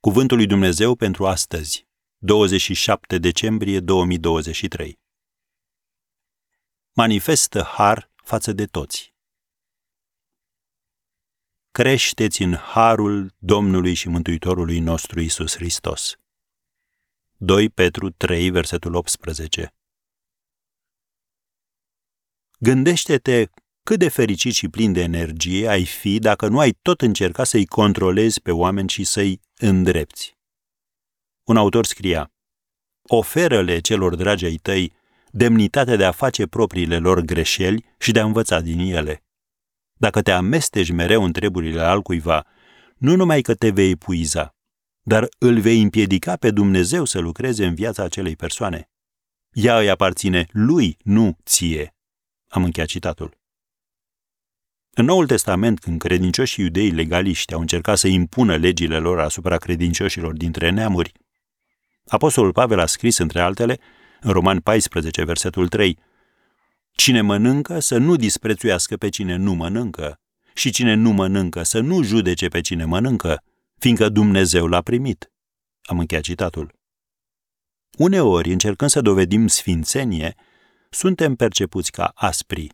Cuvântul lui Dumnezeu pentru astăzi, 27 decembrie 2023. Manifestă har față de toți. Creșteți în harul Domnului și Mântuitorului nostru Isus Hristos. 2 Petru 3, versetul 18. Gândește-te cât de fericit și plin de energie ai fi dacă nu ai tot încerca să-i controlezi pe oameni și să-i îndrepți. Un autor scria, Oferă-le celor dragi ai tăi demnitatea de a face propriile lor greșeli și de a învăța din ele. Dacă te amesteci mereu în treburile altcuiva, nu numai că te vei epuiza, dar îl vei împiedica pe Dumnezeu să lucreze în viața acelei persoane. Ea îi aparține lui, nu ție. Am încheiat citatul. În Noul Testament, când credincioșii iudei legaliști au încercat să impună legile lor asupra credincioșilor dintre neamuri, Apostolul Pavel a scris, între altele, în Roman 14, versetul 3, Cine mănâncă să nu disprețuiască pe cine nu mănâncă și cine nu mănâncă să nu judece pe cine mănâncă, fiindcă Dumnezeu l-a primit. Am încheiat citatul. Uneori, încercând să dovedim sfințenie, suntem percepuți ca aspri.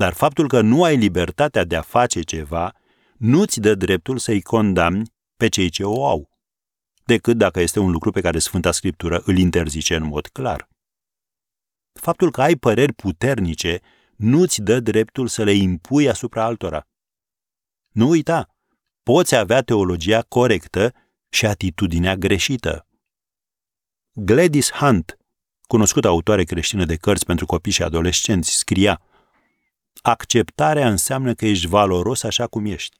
Dar faptul că nu ai libertatea de a face ceva nu-ți dă dreptul să-i condamni pe cei ce o au, decât dacă este un lucru pe care Sfânta Scriptură îl interzice în mod clar. Faptul că ai păreri puternice nu-ți dă dreptul să le impui asupra altora. Nu uita, poți avea teologia corectă și atitudinea greșită. Gladys Hunt, cunoscută autoare creștină de cărți pentru copii și adolescenți, scria Acceptarea înseamnă că ești valoros așa cum ești.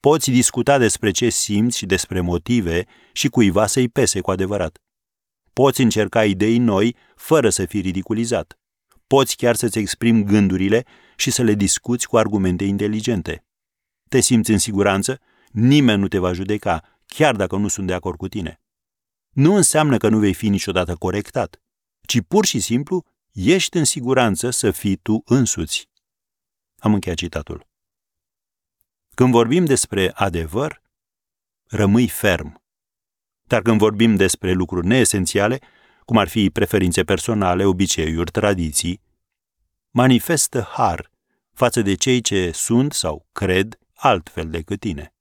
Poți discuta despre ce simți și despre motive și cuiva să-i pese cu adevărat. Poți încerca idei noi fără să fii ridiculizat. Poți chiar să-ți exprimi gândurile și să le discuți cu argumente inteligente. Te simți în siguranță? Nimeni nu te va judeca, chiar dacă nu sunt de acord cu tine. Nu înseamnă că nu vei fi niciodată corectat, ci pur și simplu ești în siguranță să fii tu însuți. Am încheiat citatul. Când vorbim despre adevăr, rămâi ferm. Dar când vorbim despre lucruri neesențiale, cum ar fi preferințe personale, obiceiuri, tradiții, manifestă har față de cei ce sunt sau cred altfel decât tine.